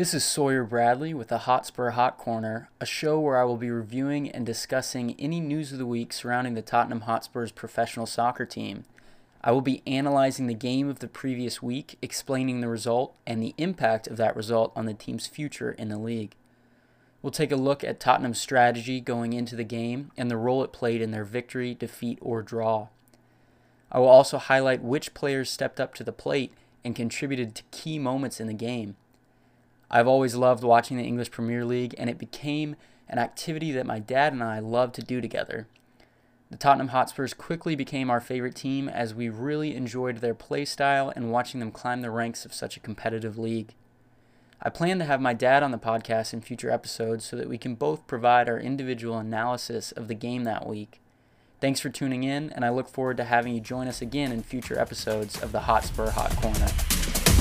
This is Sawyer Bradley with the Hotspur Hot Corner, a show where I will be reviewing and discussing any news of the week surrounding the Tottenham Hotspur's professional soccer team. I will be analyzing the game of the previous week, explaining the result and the impact of that result on the team's future in the league. We'll take a look at Tottenham's strategy going into the game and the role it played in their victory, defeat, or draw. I will also highlight which players stepped up to the plate and contributed to key moments in the game. I've always loved watching the English Premier League, and it became an activity that my dad and I loved to do together. The Tottenham Hotspurs quickly became our favorite team as we really enjoyed their play style and watching them climb the ranks of such a competitive league. I plan to have my dad on the podcast in future episodes so that we can both provide our individual analysis of the game that week. Thanks for tuning in, and I look forward to having you join us again in future episodes of the Hotspur Hot Corner.